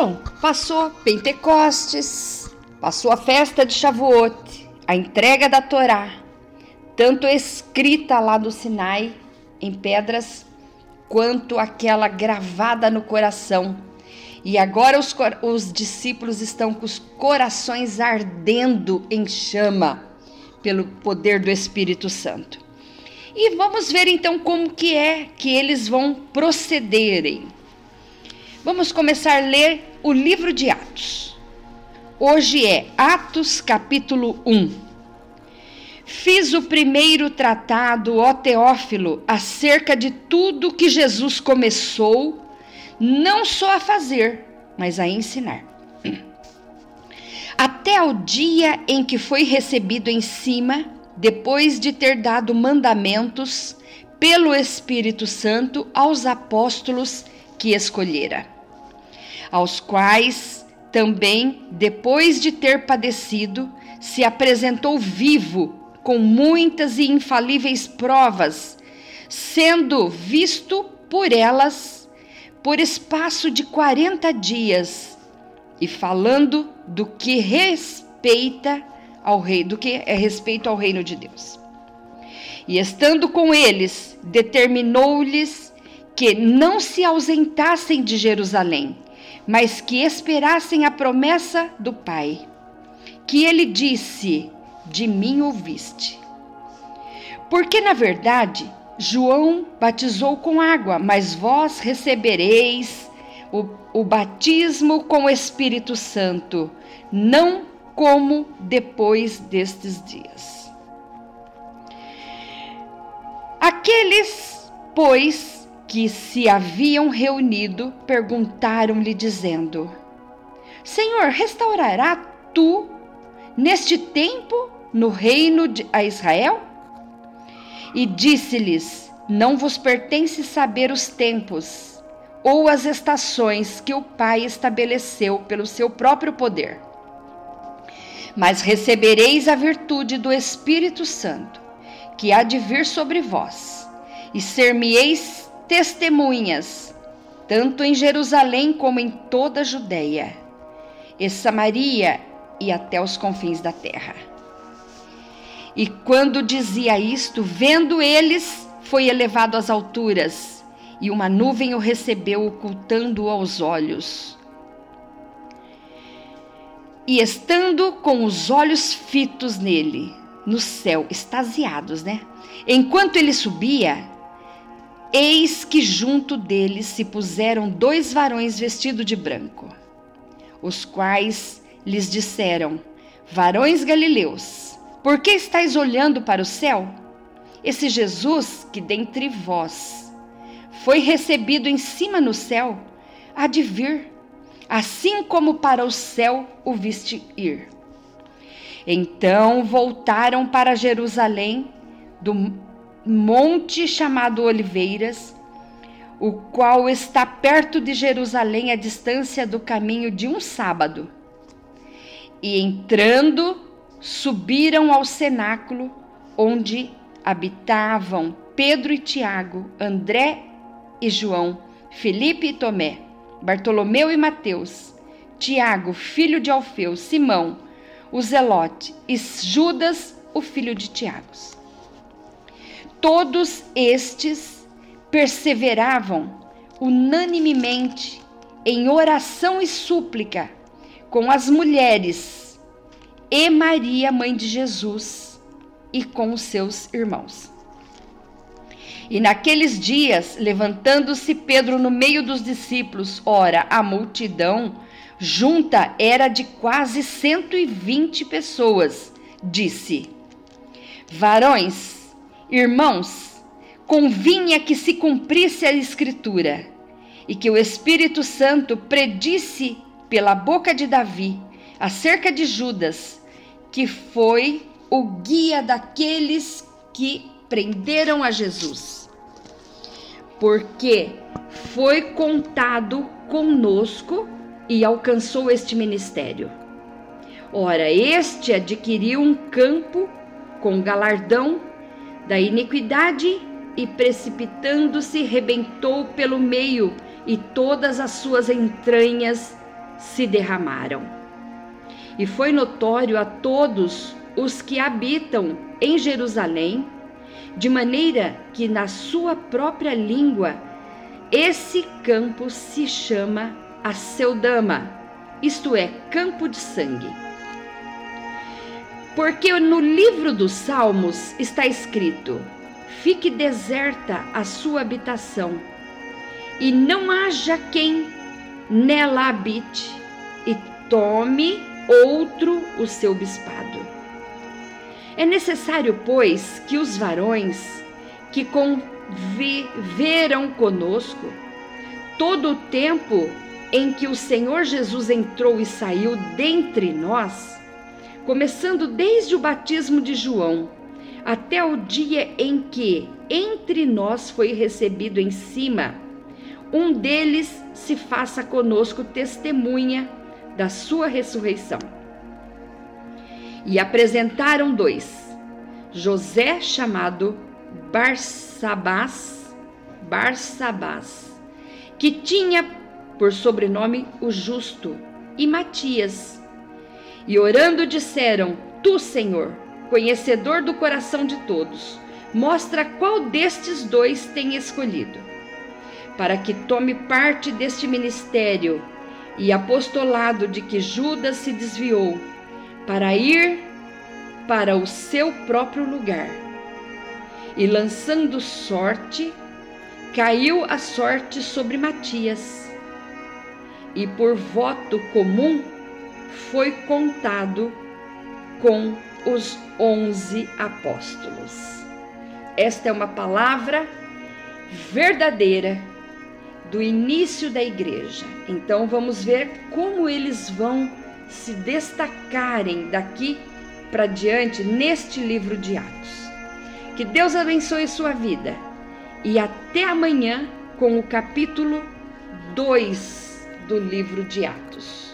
Bom, passou Pentecostes, passou a festa de Shavuot, a entrega da Torá, tanto escrita lá do Sinai em pedras, quanto aquela gravada no coração. E agora os, os discípulos estão com os corações ardendo em chama pelo poder do Espírito Santo. E vamos ver então como que é que eles vão procederem. Vamos começar a ler o livro de Atos. Hoje é Atos capítulo 1. Fiz o primeiro tratado, ó Teófilo, acerca de tudo que Jesus começou, não só a fazer, mas a ensinar. Até ao dia em que foi recebido em cima, depois de ter dado mandamentos pelo Espírito Santo aos apóstolos que escolhera, aos quais também, depois de ter padecido, se apresentou vivo com muitas e infalíveis provas, sendo visto por elas por espaço de quarenta dias, e falando do que respeita ao rei, do que é respeito ao reino de Deus. E estando com eles, determinou-lhes que não se ausentassem de Jerusalém, mas que esperassem a promessa do Pai. Que ele disse: De mim ouviste. Porque, na verdade, João batizou com água, mas vós recebereis o, o batismo com o Espírito Santo, não como depois destes dias. Aqueles, pois, que se haviam reunido perguntaram-lhe, dizendo: Senhor, restaurará tu neste tempo no reino de a Israel? E disse-lhes: Não vos pertence saber os tempos ou as estações que o Pai estabeleceu pelo seu próprio poder. Mas recebereis a virtude do Espírito Santo, que há de vir sobre vós, e ser-me-eis testemunhas, tanto em Jerusalém como em toda a Judéia, e Samaria e até os confins da terra. E quando dizia isto, vendo eles, foi elevado às alturas, e uma nuvem o recebeu, ocultando-o aos olhos. E estando com os olhos fitos nele, no céu, extasiados, né? Enquanto ele subia, Eis que junto deles se puseram dois varões vestidos de branco, os quais lhes disseram: Varões galileus, por que estáis olhando para o céu? Esse Jesus que dentre vós foi recebido em cima no céu, há de vir, assim como para o céu o viste ir. Então voltaram para Jerusalém do monte chamado Oliveiras, o qual está perto de Jerusalém, a distância do caminho de um sábado. E entrando, subiram ao cenáculo, onde habitavam Pedro e Tiago, André e João, Felipe e Tomé, Bartolomeu e Mateus, Tiago, filho de Alfeu, Simão, o Zelote e Judas, o filho de Tiago. Todos estes perseveravam unanimemente em oração e súplica com as mulheres e Maria, mãe de Jesus, e com os seus irmãos. E naqueles dias, levantando-se Pedro no meio dos discípulos, ora, a multidão junta era de quase 120 pessoas, disse: Varões, Irmãos, convinha que se cumprisse a Escritura e que o Espírito Santo predisse pela boca de Davi acerca de Judas, que foi o guia daqueles que prenderam a Jesus. Porque foi contado conosco e alcançou este ministério. Ora, este adquiriu um campo com galardão da iniquidade e precipitando-se rebentou pelo meio e todas as suas entranhas se derramaram. E foi notório a todos os que habitam em Jerusalém, de maneira que na sua própria língua esse campo se chama Aceldama, isto é, campo de sangue. Porque no livro dos Salmos está escrito: Fique deserta a sua habitação, e não haja quem nela habite, e tome outro o seu bispado. É necessário, pois, que os varões que conviveram conosco todo o tempo em que o Senhor Jesus entrou e saiu dentre nós, começando desde o batismo de João até o dia em que entre nós foi recebido em cima, um deles se faça conosco testemunha da sua ressurreição. E apresentaram dois, José chamado Barsabás, Barsabás, que tinha por sobrenome o Justo, e Matias. E orando disseram: Tu, Senhor, conhecedor do coração de todos, mostra qual destes dois tem escolhido, para que tome parte deste ministério e apostolado de que Judas se desviou, para ir para o seu próprio lugar. E lançando sorte, caiu a sorte sobre Matias, e por voto comum foi contado com os onze apóstolos. Esta é uma palavra verdadeira do início da igreja. Então vamos ver como eles vão se destacarem daqui para diante neste livro de Atos. Que Deus abençoe sua vida e até amanhã com o capítulo 2 do livro de Atos.